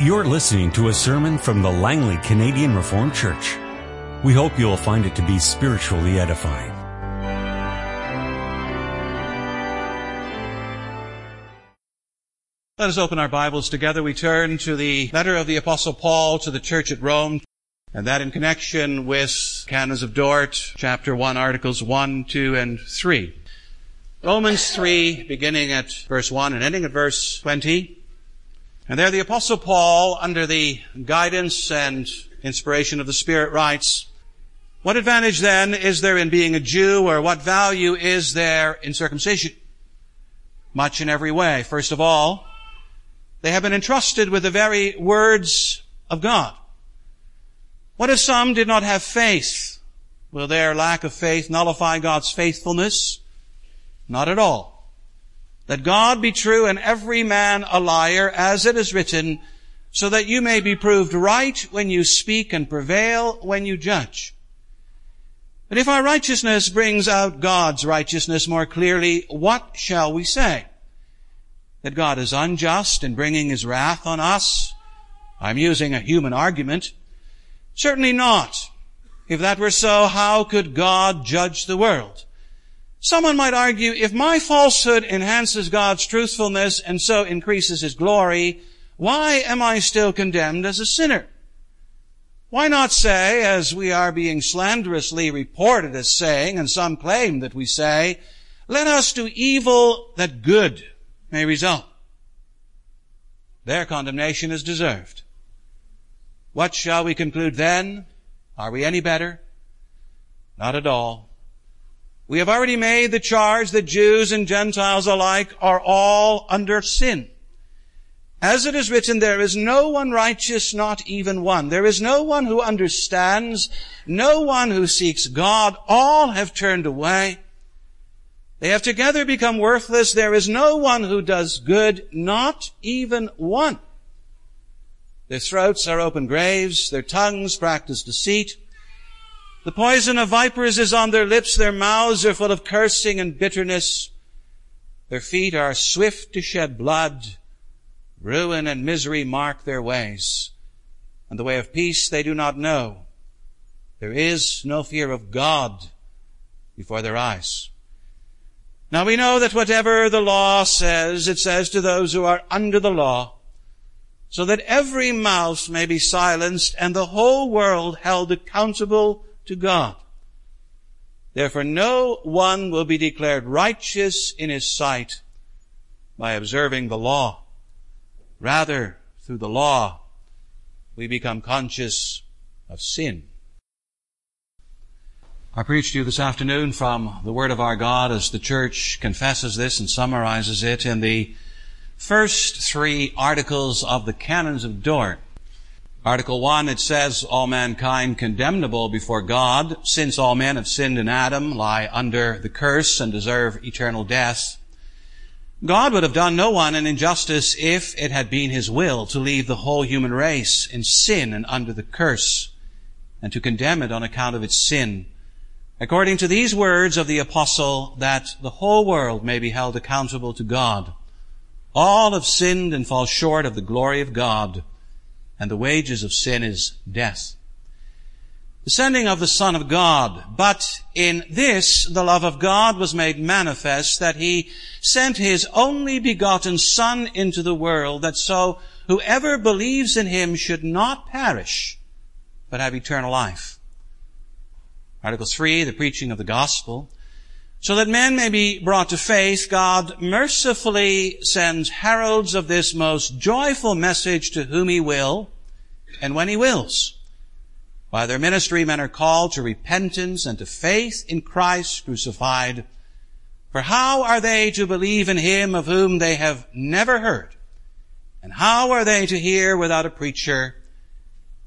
You're listening to a sermon from the Langley Canadian Reformed Church. We hope you'll find it to be spiritually edifying. Let us open our Bibles together. We turn to the letter of the Apostle Paul to the church at Rome, and that in connection with Canons of Dort, chapter 1, articles 1, 2, and 3. Romans 3, beginning at verse 1 and ending at verse 20. And there the apostle Paul, under the guidance and inspiration of the Spirit writes, what advantage then is there in being a Jew or what value is there in circumcision? Much in every way. First of all, they have been entrusted with the very words of God. What if some did not have faith? Will their lack of faith nullify God's faithfulness? Not at all. Let God be true and every man a liar, as it is written, so that you may be proved right when you speak and prevail when you judge. But if our righteousness brings out God's righteousness more clearly, what shall we say? That God is unjust in bringing his wrath on us? I'm using a human argument. Certainly not. If that were so, how could God judge the world? Someone might argue, if my falsehood enhances God's truthfulness and so increases His glory, why am I still condemned as a sinner? Why not say, as we are being slanderously reported as saying, and some claim that we say, let us do evil that good may result. Their condemnation is deserved. What shall we conclude then? Are we any better? Not at all. We have already made the charge that Jews and Gentiles alike are all under sin. As it is written, there is no one righteous, not even one. There is no one who understands, no one who seeks God. All have turned away. They have together become worthless. There is no one who does good, not even one. Their throats are open graves, their tongues practice deceit. The poison of vipers is on their lips, their mouths are full of cursing and bitterness. Their feet are swift to shed blood. Ruin and misery mark their ways. And the way of peace they do not know. There is no fear of God before their eyes. Now we know that whatever the law says, it says to those who are under the law, so that every mouth may be silenced and the whole world held accountable to God. Therefore no one will be declared righteous in his sight by observing the law. Rather, through the law, we become conscious of sin. I preach to you this afternoon from the Word of our God as the church confesses this and summarizes it in the first three articles of the Canons of Dort. Article 1, it says, all mankind condemnable before God, since all men have sinned in Adam, lie under the curse and deserve eternal death. God would have done no one an injustice if it had been his will to leave the whole human race in sin and under the curse, and to condemn it on account of its sin. According to these words of the apostle, that the whole world may be held accountable to God. All have sinned and fall short of the glory of God and the wages of sin is death. The sending of the Son of God. But in this, the love of God was made manifest that He sent His only begotten Son into the world that so whoever believes in Him should not perish, but have eternal life. Article 3, the preaching of the gospel. So that men may be brought to faith, God mercifully sends heralds of this most joyful message to whom He will and when He wills. By their ministry, men are called to repentance and to faith in Christ crucified. For how are they to believe in Him of whom they have never heard? And how are they to hear without a preacher?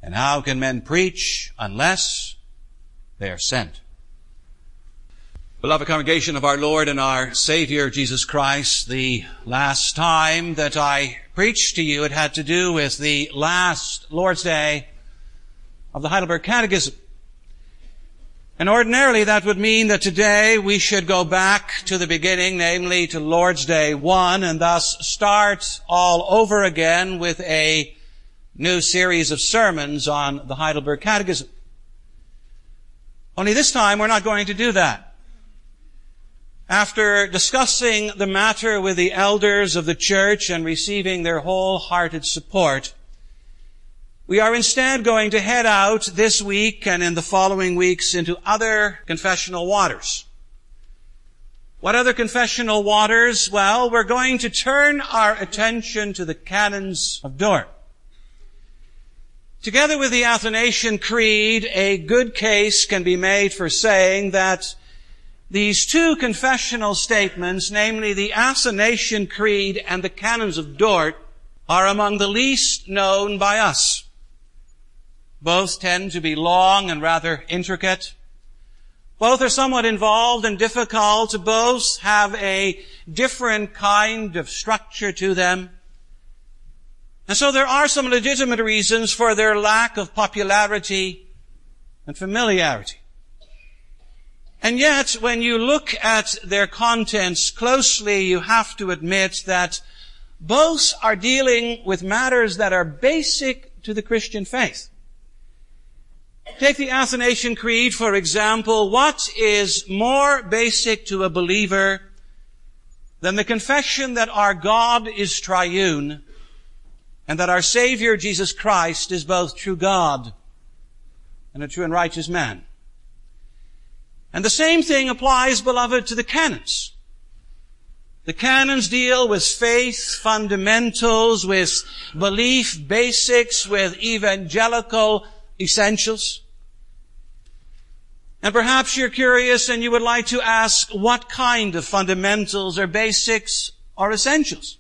And how can men preach unless they are sent? Beloved congregation of our Lord and our Savior Jesus Christ, the last time that I preached to you, it had to do with the last Lord's Day of the Heidelberg Catechism. And ordinarily that would mean that today we should go back to the beginning, namely to Lord's Day 1, and thus start all over again with a new series of sermons on the Heidelberg Catechism. Only this time we're not going to do that. After discussing the matter with the elders of the church and receiving their wholehearted support, we are instead going to head out this week and in the following weeks into other confessional waters. What other confessional waters? Well, we're going to turn our attention to the canons of Dort. Together with the Athanasian Creed, a good case can be made for saying that these two confessional statements, namely the Athanasian Creed and the Canons of Dort, are among the least known by us. Both tend to be long and rather intricate. Both are somewhat involved and difficult. Both have a different kind of structure to them. And so there are some legitimate reasons for their lack of popularity and familiarity. And yet, when you look at their contents closely, you have to admit that both are dealing with matters that are basic to the Christian faith. Take the Athanasian Creed, for example. What is more basic to a believer than the confession that our God is triune and that our Savior Jesus Christ is both true God and a true and righteous man? And the same thing applies, beloved, to the canons. The canons deal with faith fundamentals, with belief basics, with evangelical essentials. And perhaps you're curious and you would like to ask what kind of fundamentals or basics or essentials?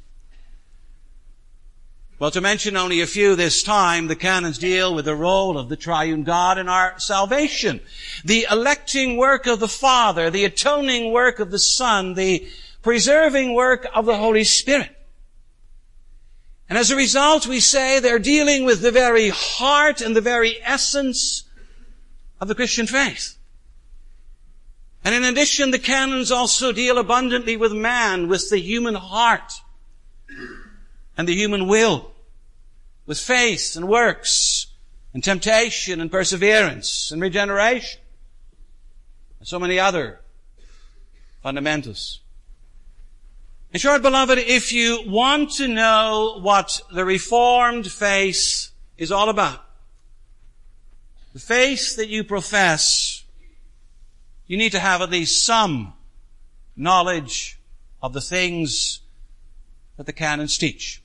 Well, to mention only a few this time, the canons deal with the role of the triune God in our salvation. The electing work of the Father, the atoning work of the Son, the preserving work of the Holy Spirit. And as a result, we say they're dealing with the very heart and the very essence of the Christian faith. And in addition, the canons also deal abundantly with man, with the human heart and the human will, with faith and works and temptation and perseverance and regeneration and so many other fundamentals. In short, beloved, if you want to know what the Reformed faith is all about, the faith that you profess you need to have at least some knowledge of the things that the canons teach.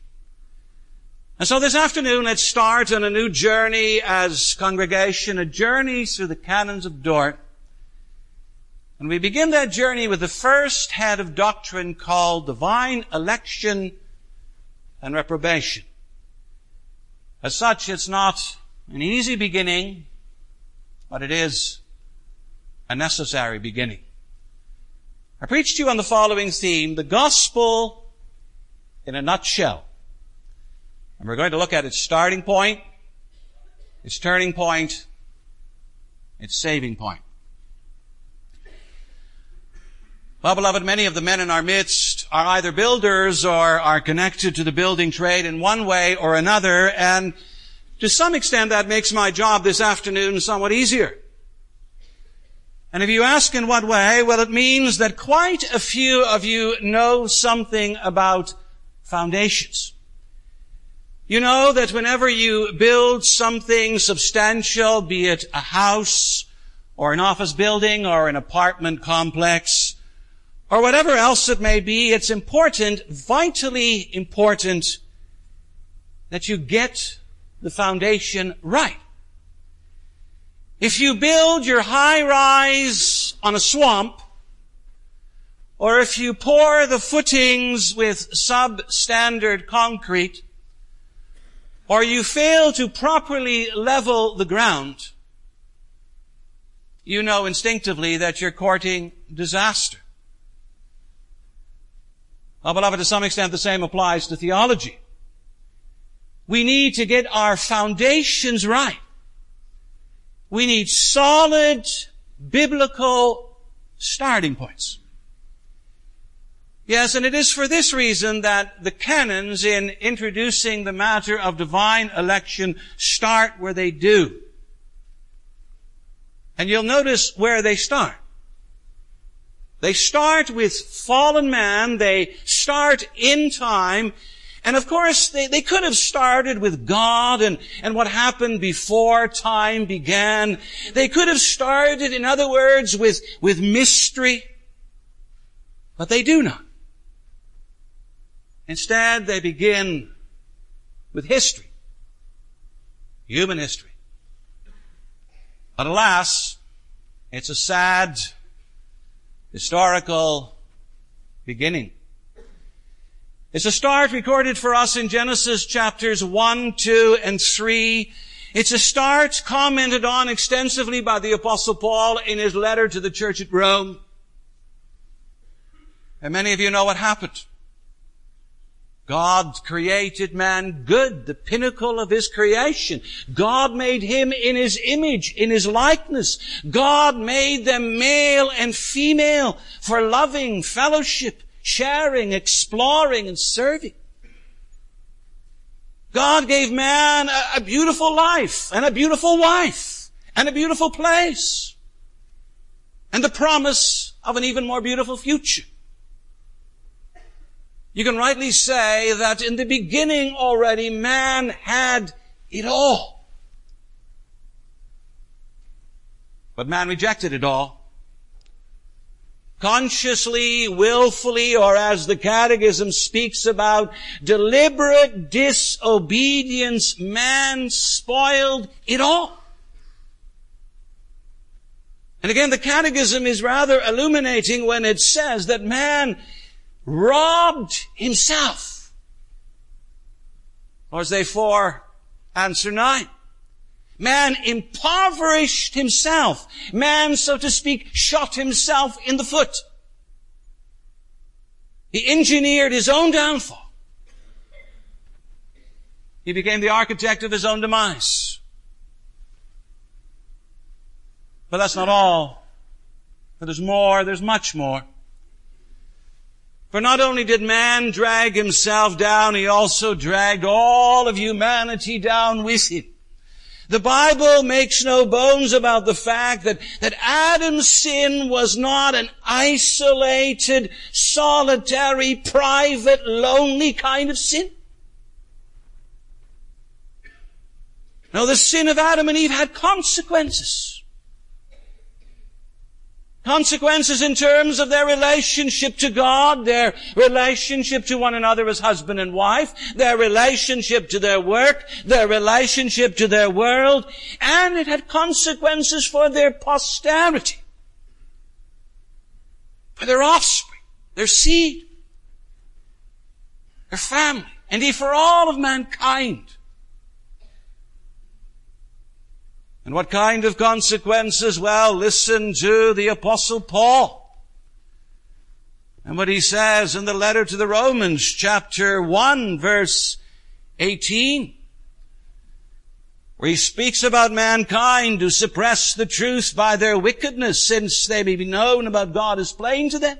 And so this afternoon, let's start on a new journey as congregation, a journey through the canons of Dort. And we begin that journey with the first head of doctrine called divine election and reprobation. As such, it's not an easy beginning, but it is a necessary beginning. I preached to you on the following theme, the gospel in a nutshell. And we're going to look at its starting point, its turning point, its saving point. Well, beloved, many of the men in our midst are either builders or are connected to the building trade in one way or another, and to some extent that makes my job this afternoon somewhat easier. And if you ask in what way, well, it means that quite a few of you know something about foundations. You know that whenever you build something substantial, be it a house or an office building or an apartment complex or whatever else it may be, it's important, vitally important that you get the foundation right. If you build your high rise on a swamp, or if you pour the footings with substandard concrete, or you fail to properly level the ground, you know instinctively that you're courting disaster. Well, beloved, to some extent the same applies to theology. We need to get our foundations right. We need solid biblical starting points. Yes, and it is for this reason that the canons in introducing the matter of divine election start where they do. And you'll notice where they start. They start with fallen man, they start in time, and of course they, they could have started with God and, and what happened before time began. They could have started, in other words, with, with mystery, but they do not. Instead, they begin with history. Human history. But alas, it's a sad historical beginning. It's a start recorded for us in Genesis chapters 1, 2, and 3. It's a start commented on extensively by the apostle Paul in his letter to the church at Rome. And many of you know what happened. God created man good, the pinnacle of his creation. God made him in his image, in his likeness. God made them male and female for loving, fellowship, sharing, exploring, and serving. God gave man a, a beautiful life and a beautiful wife and a beautiful place and the promise of an even more beautiful future. You can rightly say that in the beginning already man had it all. But man rejected it all. Consciously, willfully, or as the catechism speaks about, deliberate disobedience, man spoiled it all. And again, the catechism is rather illuminating when it says that man robbed himself. They four answer nine. Man impoverished himself. Man, so to speak, shot himself in the foot. He engineered his own downfall. He became the architect of his own demise. But that's not all. For there's more, there's much more. For not only did man drag himself down, he also dragged all of humanity down with him. The Bible makes no bones about the fact that, that Adam's sin was not an isolated, solitary, private, lonely kind of sin. No, the sin of Adam and Eve had consequences. Consequences in terms of their relationship to God, their relationship to one another as husband and wife, their relationship to their work, their relationship to their world, and it had consequences for their posterity, for their offspring, their seed, their family, indeed for all of mankind. And what kind of consequences? Well, listen to the apostle Paul. And what he says in the letter to the Romans, chapter 1, verse 18, where he speaks about mankind who suppress the truth by their wickedness since they may be known about God is plain to them.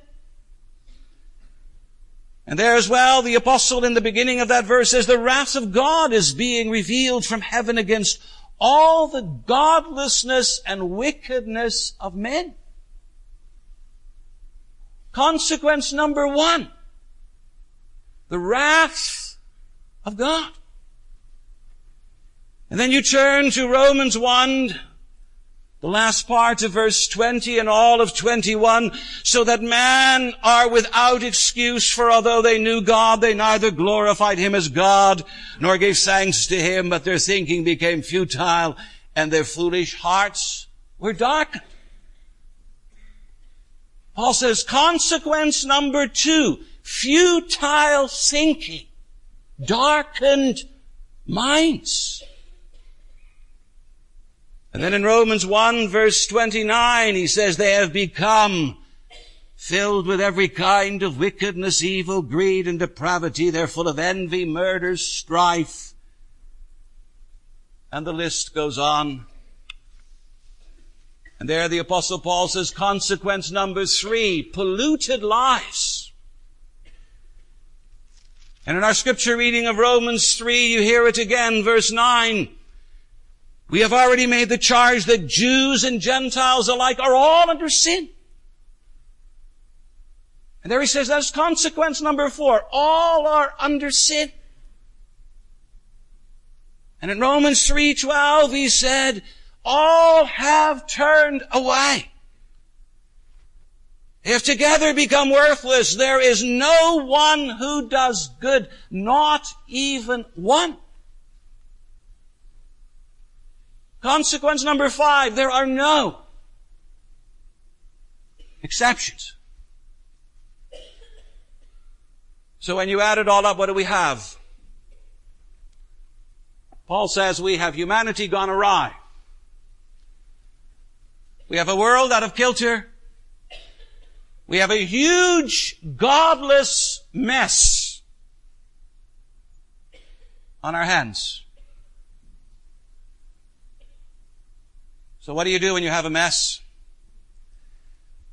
And there as well, the apostle in the beginning of that verse says, the wrath of God is being revealed from heaven against all the godlessness and wickedness of men. Consequence number one, the wrath of God. And then you turn to Romans 1, the last part of verse 20 and all of 21, so that man are without excuse, for although they knew God, they neither glorified him as God, nor gave thanks to him, but their thinking became futile, and their foolish hearts were darkened. Paul says, consequence number two, futile thinking, darkened minds. And then in Romans 1 verse 29, he says, they have become filled with every kind of wickedness, evil, greed, and depravity. They're full of envy, murder, strife. And the list goes on. And there the apostle Paul says consequence number three, polluted lives. And in our scripture reading of Romans 3, you hear it again, verse 9. We have already made the charge that Jews and Gentiles alike are all under sin. And there he says that's consequence number four. All are under sin. And in Romans 3:12 he said, all have turned away. If together become worthless, there is no one who does good, not even one. Consequence number five, there are no exceptions. So when you add it all up, what do we have? Paul says we have humanity gone awry. We have a world out of kilter. We have a huge godless mess on our hands. So what do you do when you have a mess?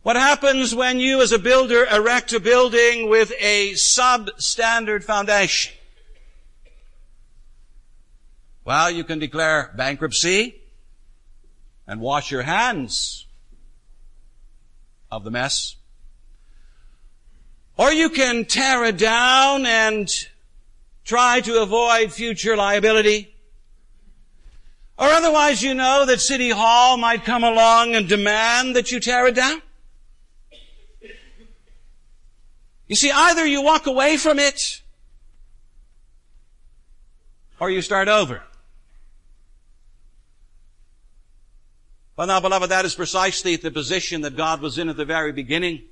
What happens when you as a builder erect a building with a substandard foundation? Well, you can declare bankruptcy and wash your hands of the mess. Or you can tear it down and try to avoid future liability. Or otherwise you know that City Hall might come along and demand that you tear it down. You see, either you walk away from it, or you start over. Well now, beloved, that is precisely the position that God was in at the very beginning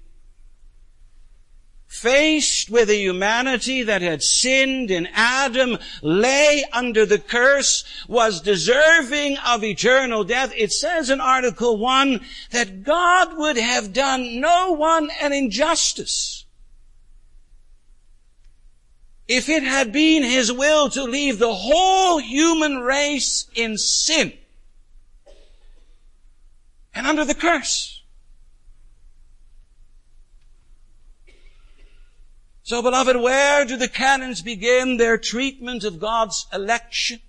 faced with a humanity that had sinned in Adam, lay under the curse, was deserving of eternal death. It says in Article 1 that God would have done no one an injustice if it had been His will to leave the whole human race in sin and under the curse. So beloved, where do the canons begin their treatment of God's election?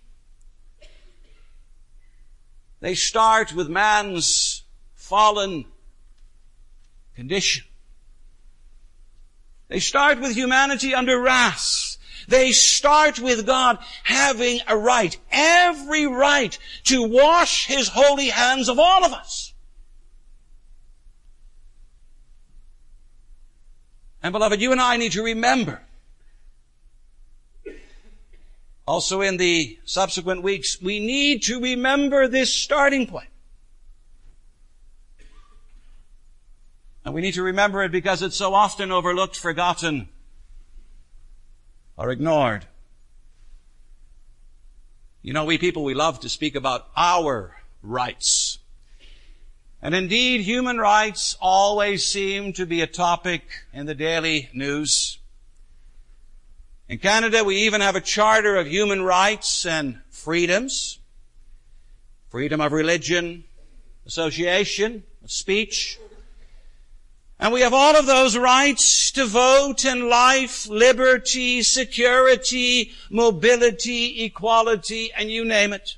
They start with man's fallen condition. They start with humanity under wrath. They start with God having a right, every right to wash His holy hands of all of us. And beloved, you and I need to remember also in the subsequent weeks, we need to remember this starting point. And we need to remember it because it's so often overlooked, forgotten, or ignored. You know, we people, we love to speak about our rights. And indeed, human rights always seem to be a topic in the daily news. In Canada, we even have a charter of human rights and freedoms. Freedom of religion, association, speech. And we have all of those rights to vote and life, liberty, security, mobility, equality, and you name it.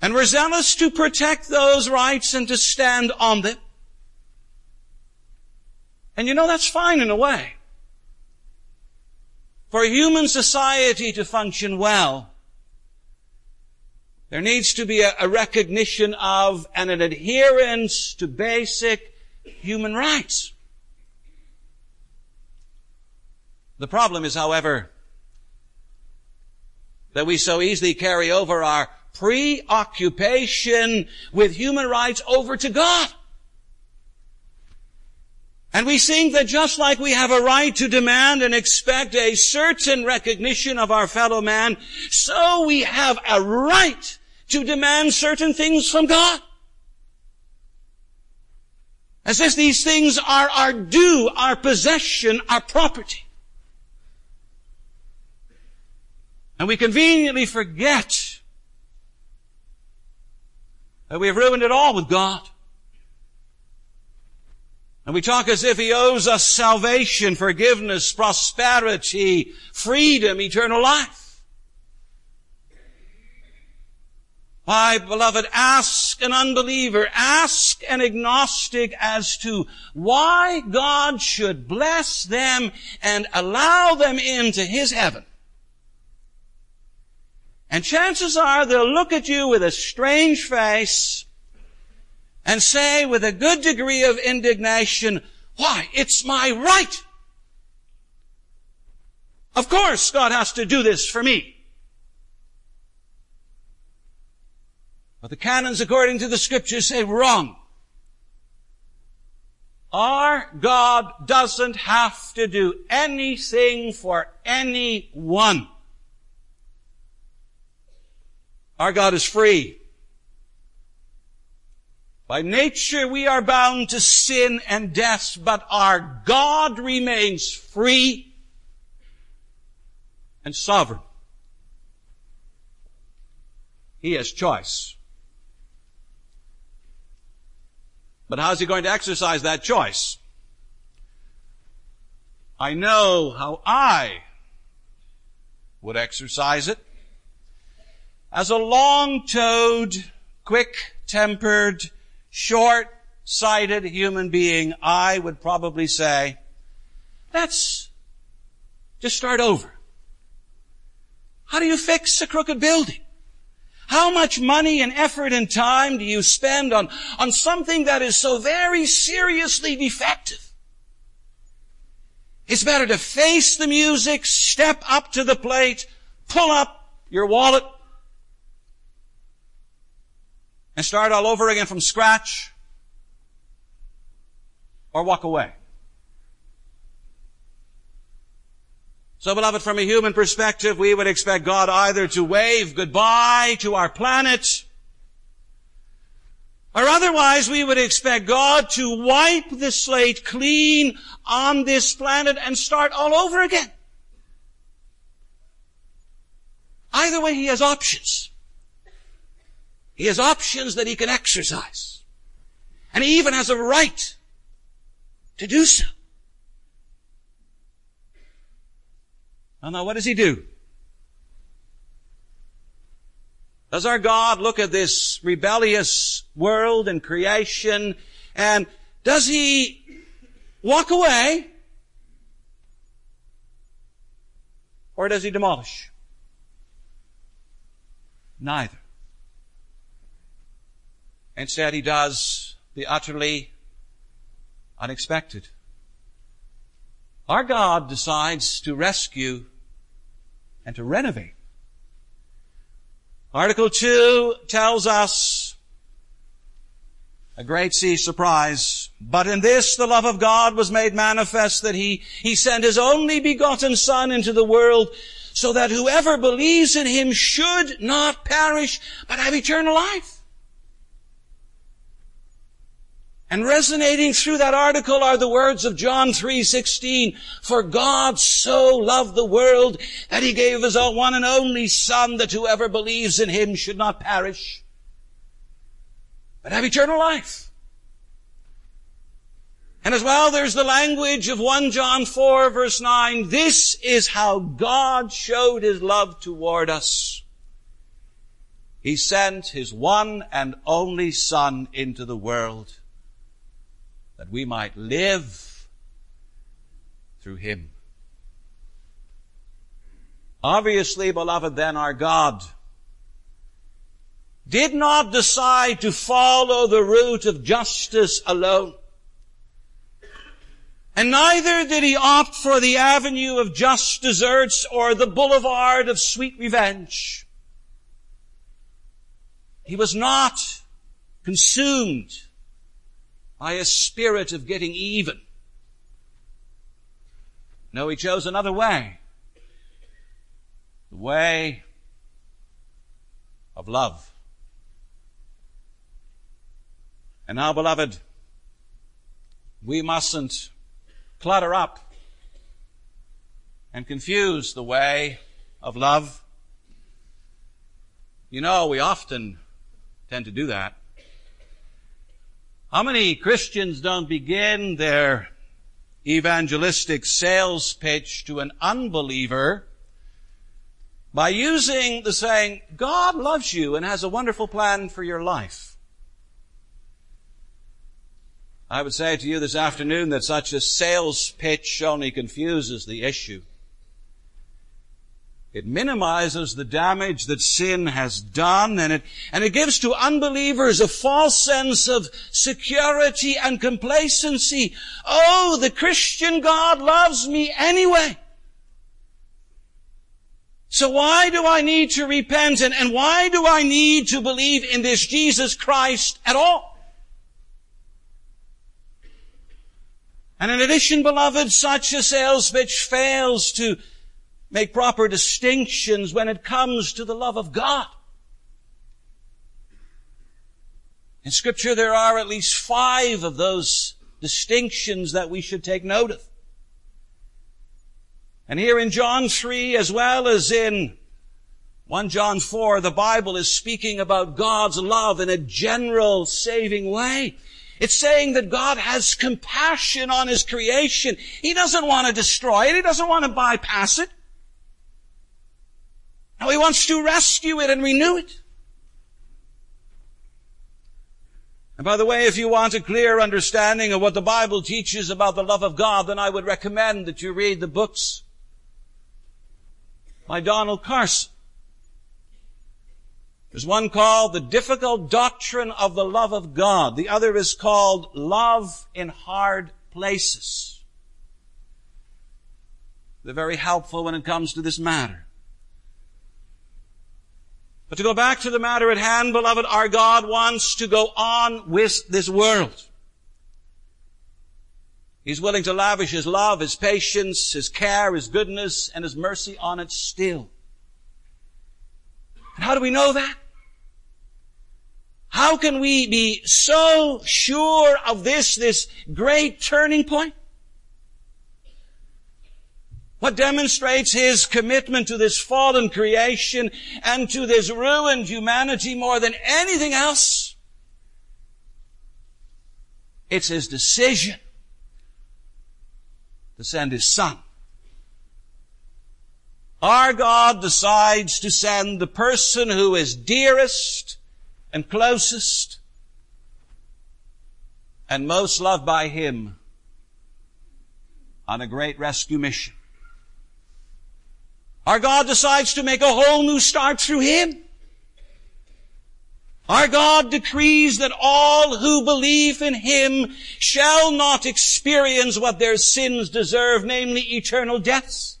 And we're zealous to protect those rights and to stand on them. And you know, that's fine in a way. For human society to function well, there needs to be a, a recognition of and an adherence to basic human rights. The problem is, however, that we so easily carry over our preoccupation with human rights over to God. And we think that just like we have a right to demand and expect a certain recognition of our fellow man, so we have a right to demand certain things from God. As if these things are our due, our possession, our property. And we conveniently forget that we have ruined it all with God. And we talk as if he owes us salvation, forgiveness, prosperity, freedom, eternal life. Why, beloved, ask an unbeliever, ask an agnostic as to why God should bless them and allow them into His heaven. And chances are they'll look at you with a strange face and say with a good degree of indignation, why, it's my right. Of course God has to do this for me. But the canons according to the scriptures say wrong. Our God doesn't have to do anything for anyone. Our God is free. By nature we are bound to sin and death, but our God remains free and sovereign. He has choice. But how's he going to exercise that choice? I know how I would exercise it. As a long-toed, quick-tempered, short-sighted human being, I would probably say, let's just start over. How do you fix a crooked building? How much money and effort and time do you spend on, on something that is so very seriously defective? It's better to face the music, step up to the plate, pull up your wallet, and start all over again from scratch, or walk away. So beloved, from a human perspective, we would expect God either to wave goodbye to our planet, or otherwise we would expect God to wipe the slate clean on this planet and start all over again. Either way, He has options. He has options that He can exercise. And He even has a right to do so. Well, now what does he do? Does our God look at this rebellious world and creation and does he walk away? Or does he demolish? Neither. Instead, he does the utterly unexpected. Our God decides to rescue and to renovate. Article 2 tells us a great sea surprise. But in this the love of God was made manifest that he, he sent his only begotten son into the world so that whoever believes in him should not perish but have eternal life. And resonating through that article are the words of John 3:16, "For God so loved the world that he gave his one and only son that whoever believes in him should not perish, but have eternal life." And as well, there's the language of 1 John 4 verse 9, "This is how God showed his love toward us." He sent his one and only son into the world that we might live through him. Obviously, beloved, then our God did not decide to follow the route of justice alone. And neither did he opt for the avenue of just deserts or the boulevard of sweet revenge. He was not consumed by a spirit of getting even. No, he chose another way. The way of love. And now, beloved, we mustn't clutter up and confuse the way of love. You know, we often tend to do that. How many Christians don't begin their evangelistic sales pitch to an unbeliever by using the saying, God loves you and has a wonderful plan for your life? I would say to you this afternoon that such a sales pitch only confuses the issue. It minimizes the damage that sin has done and it, and it gives to unbelievers a false sense of security and complacency. Oh, the Christian God loves me anyway. So why do I need to repent and, and why do I need to believe in this Jesus Christ at all? And in addition, beloved, such a sales pitch fails to make proper distinctions when it comes to the love of God. In scripture there are at least five of those distinctions that we should take note of. And here in John 3 as well as in 1 John 4, the Bible is speaking about God's love in a general saving way. It's saying that God has compassion on His creation. He doesn't want to destroy it. He doesn't want to bypass it. Now he wants to rescue it and renew it. And by the way, if you want a clear understanding of what the Bible teaches about the love of God, then I would recommend that you read the books by Donald Carson. There's one called The Difficult Doctrine of the Love of God. The other is called Love in Hard Places. They're very helpful when it comes to this matter. But to go back to the matter at hand, beloved, our God wants to go on with this world. He's willing to lavish His love, His patience, His care, His goodness, and His mercy on it still. And how do we know that? How can we be so sure of this, this great turning point? What demonstrates his commitment to this fallen creation and to this ruined humanity more than anything else? It's his decision to send his son. Our God decides to send the person who is dearest and closest and most loved by him on a great rescue mission. Our God decides to make a whole new start through Him. Our God decrees that all who believe in Him shall not experience what their sins deserve, namely eternal deaths.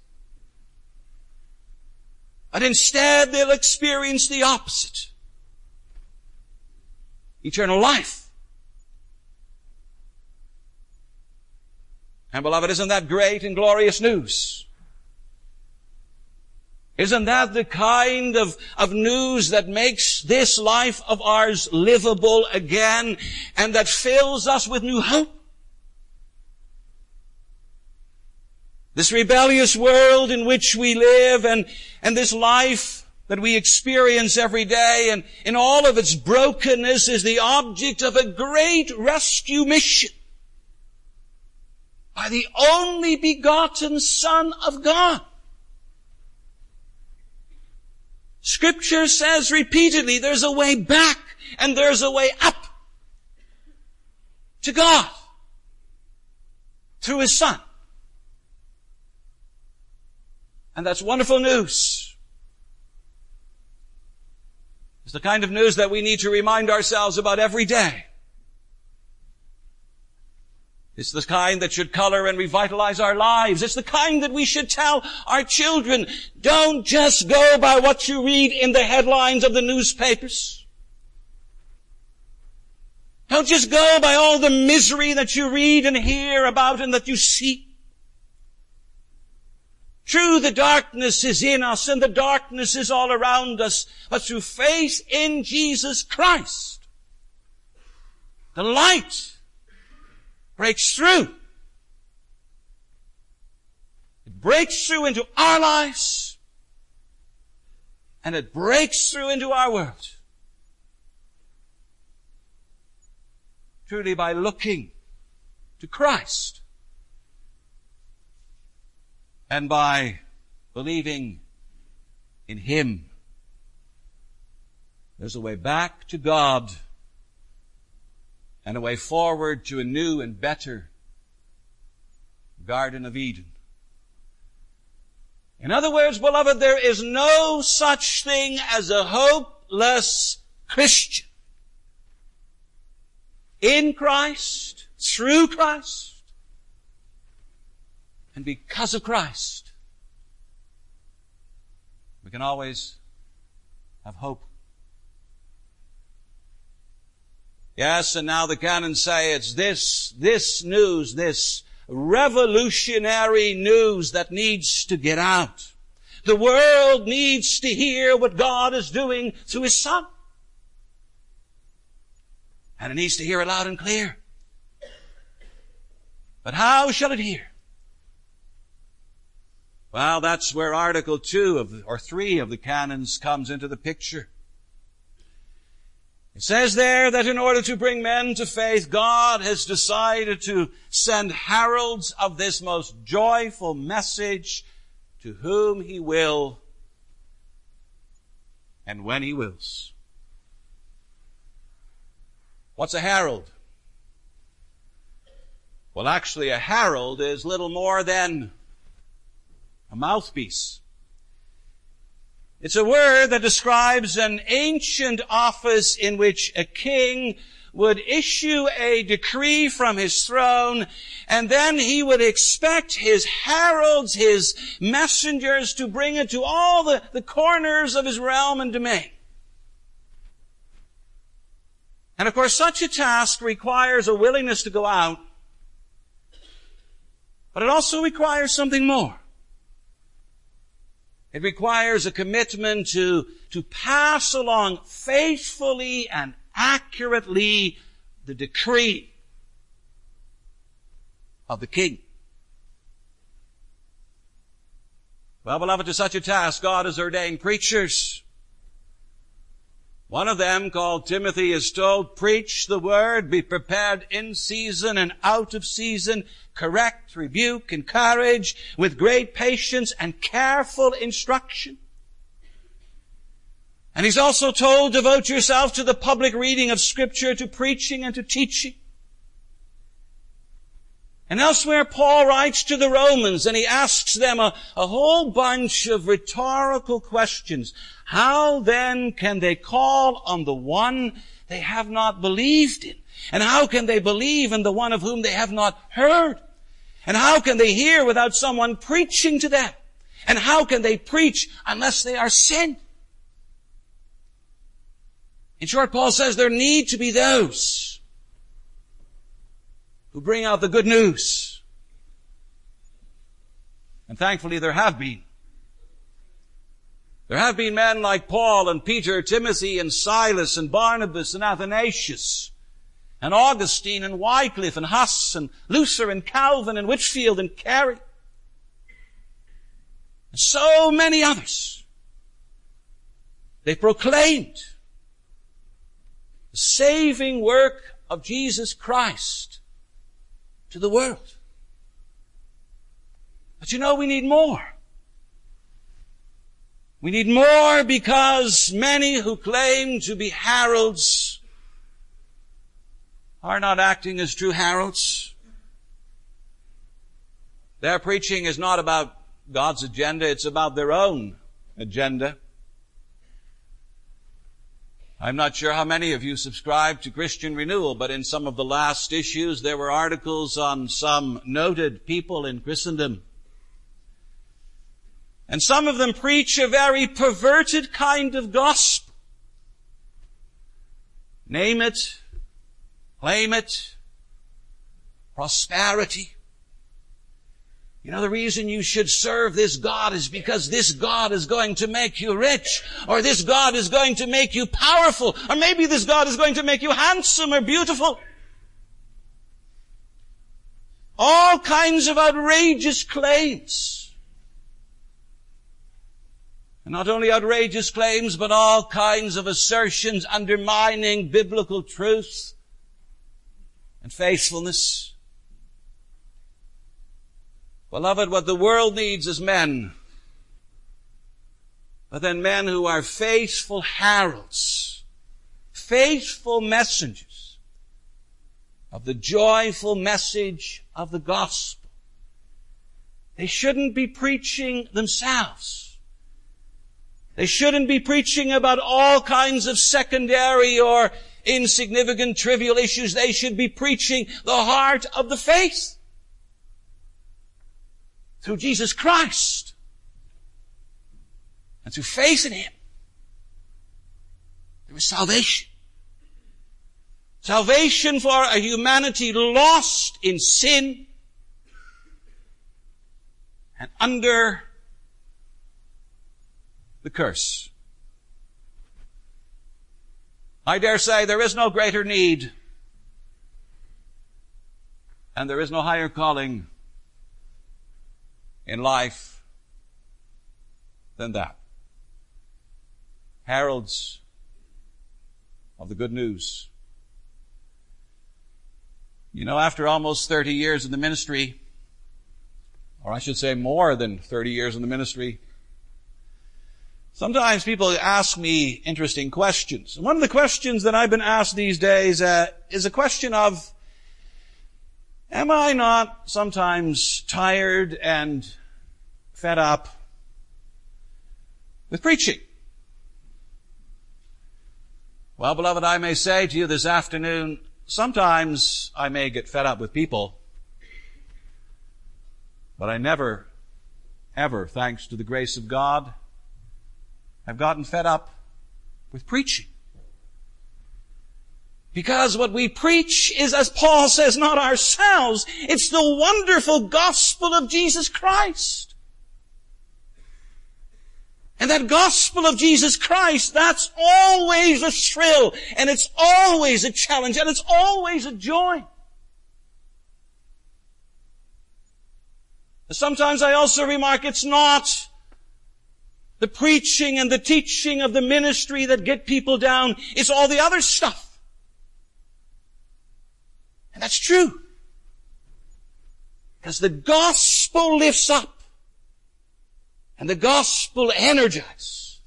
But instead they'll experience the opposite. Eternal life. And beloved, isn't that great and glorious news? Isn't that the kind of, of news that makes this life of ours livable again and that fills us with new hope? This rebellious world in which we live and, and this life that we experience every day and in all of its brokenness is the object of a great rescue mission by the only begotten Son of God. Scripture says repeatedly there's a way back and there's a way up to God through His Son. And that's wonderful news. It's the kind of news that we need to remind ourselves about every day. It's the kind that should color and revitalize our lives. It's the kind that we should tell our children, don't just go by what you read in the headlines of the newspapers. Don't just go by all the misery that you read and hear about and that you see. True, the darkness is in us and the darkness is all around us, but through faith in Jesus Christ, the light breaks through. It breaks through into our lives and it breaks through into our world. truly by looking to Christ and by believing in Him. There's a way back to God and a way forward to a new and better Garden of Eden. In other words, beloved, there is no such thing as a hopeless Christian. In Christ, through Christ, and because of Christ, we can always have hope. Yes, and now the canons say it's this, this news, this revolutionary news that needs to get out. The world needs to hear what God is doing through His Son. And it needs to hear it loud and clear. But how shall it hear? Well, that's where Article 2 of, or 3 of the canons comes into the picture. It says there that in order to bring men to faith, God has decided to send heralds of this most joyful message to whom He will and when He wills. What's a herald? Well, actually, a herald is little more than a mouthpiece. It's a word that describes an ancient office in which a king would issue a decree from his throne, and then he would expect his heralds, his messengers to bring it to all the, the corners of his realm and domain. And of course, such a task requires a willingness to go out, but it also requires something more. It requires a commitment to, to pass along faithfully and accurately the decree of the king. Well, beloved, to such a task, God has ordained preachers. One of them, called Timothy, is told, preach the word, be prepared in season and out of season, correct, rebuke, encourage with great patience and careful instruction. And he's also told, devote yourself to the public reading of scripture, to preaching and to teaching. And elsewhere, Paul writes to the Romans and he asks them a, a whole bunch of rhetorical questions. How then can they call on the one they have not believed in? And how can they believe in the one of whom they have not heard? And how can they hear without someone preaching to them? And how can they preach unless they are sent? In short, Paul says there need to be those who bring out the good news. And thankfully there have been. There have been men like Paul and Peter, Timothy and Silas and Barnabas and Athanasius and Augustine and Wycliffe and Huss and Luther and Calvin and Whitefield and Carey. And so many others. They proclaimed the saving work of Jesus Christ to the world. But you know, we need more. We need more because many who claim to be heralds are not acting as true heralds. Their preaching is not about God's agenda, it's about their own agenda. I'm not sure how many of you subscribe to Christian Renewal, but in some of the last issues there were articles on some noted people in Christendom. And some of them preach a very perverted kind of gospel. Name it, Claim it. Prosperity. You know, the reason you should serve this God is because this God is going to make you rich, or this God is going to make you powerful, or maybe this God is going to make you handsome or beautiful. All kinds of outrageous claims. And not only outrageous claims, but all kinds of assertions undermining biblical truth. and faithfulness. Beloved, what the world needs is men. But then men who are faithful heralds, faithful messengers of the joyful message of the gospel. They shouldn't be preaching themselves. They shouldn't be preaching about all kinds of secondary or insignificant trivial issues. They should be preaching the heart of the faith through Jesus Christ and through faith in Him. There is salvation. Salvation for a humanity lost in sin and under the curse. I dare say there is no greater need and there is no higher calling in life than that. Heralds of the good news. You know, after almost 30 years in the ministry, or I should say more than 30 years in the ministry, sometimes people ask me interesting questions. One of the questions that I've been asked these days uh, is a question of, am I not sometimes tired and fed up with preaching? Well, beloved, I may say to you this afternoon, sometimes I may get fed up with people, but I never, ever, thanks to the grace of God, have gotten fed up with preaching. Because what we preach is, as Paul says, not ourselves. It's the wonderful gospel of Jesus Christ. And that gospel of Jesus Christ, that's always a thrill, and it's always a challenge, and it's always a joy. Sometimes I also remark it's not the preaching and the teaching of the ministry that get people down, it's all the other stuff. And that's true. Because the gospel lifts up and the gospel energizes.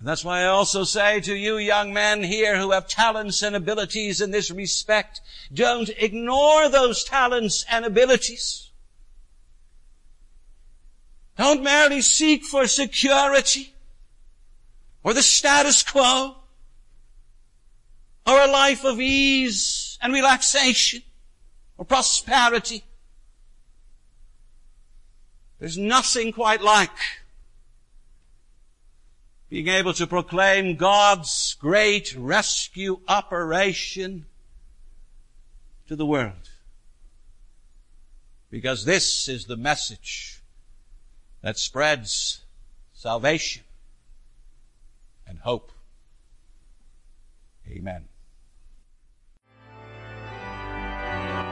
And that's why I also say to you young men here who have talents and abilities in this respect, don't ignore those talents and abilities. Don't merely seek for security or the status quo or a life of ease and relaxation or prosperity. There's nothing quite like being able to proclaim God's great rescue operation to the world. Because this is the message that spreads salvation and hope. Amen.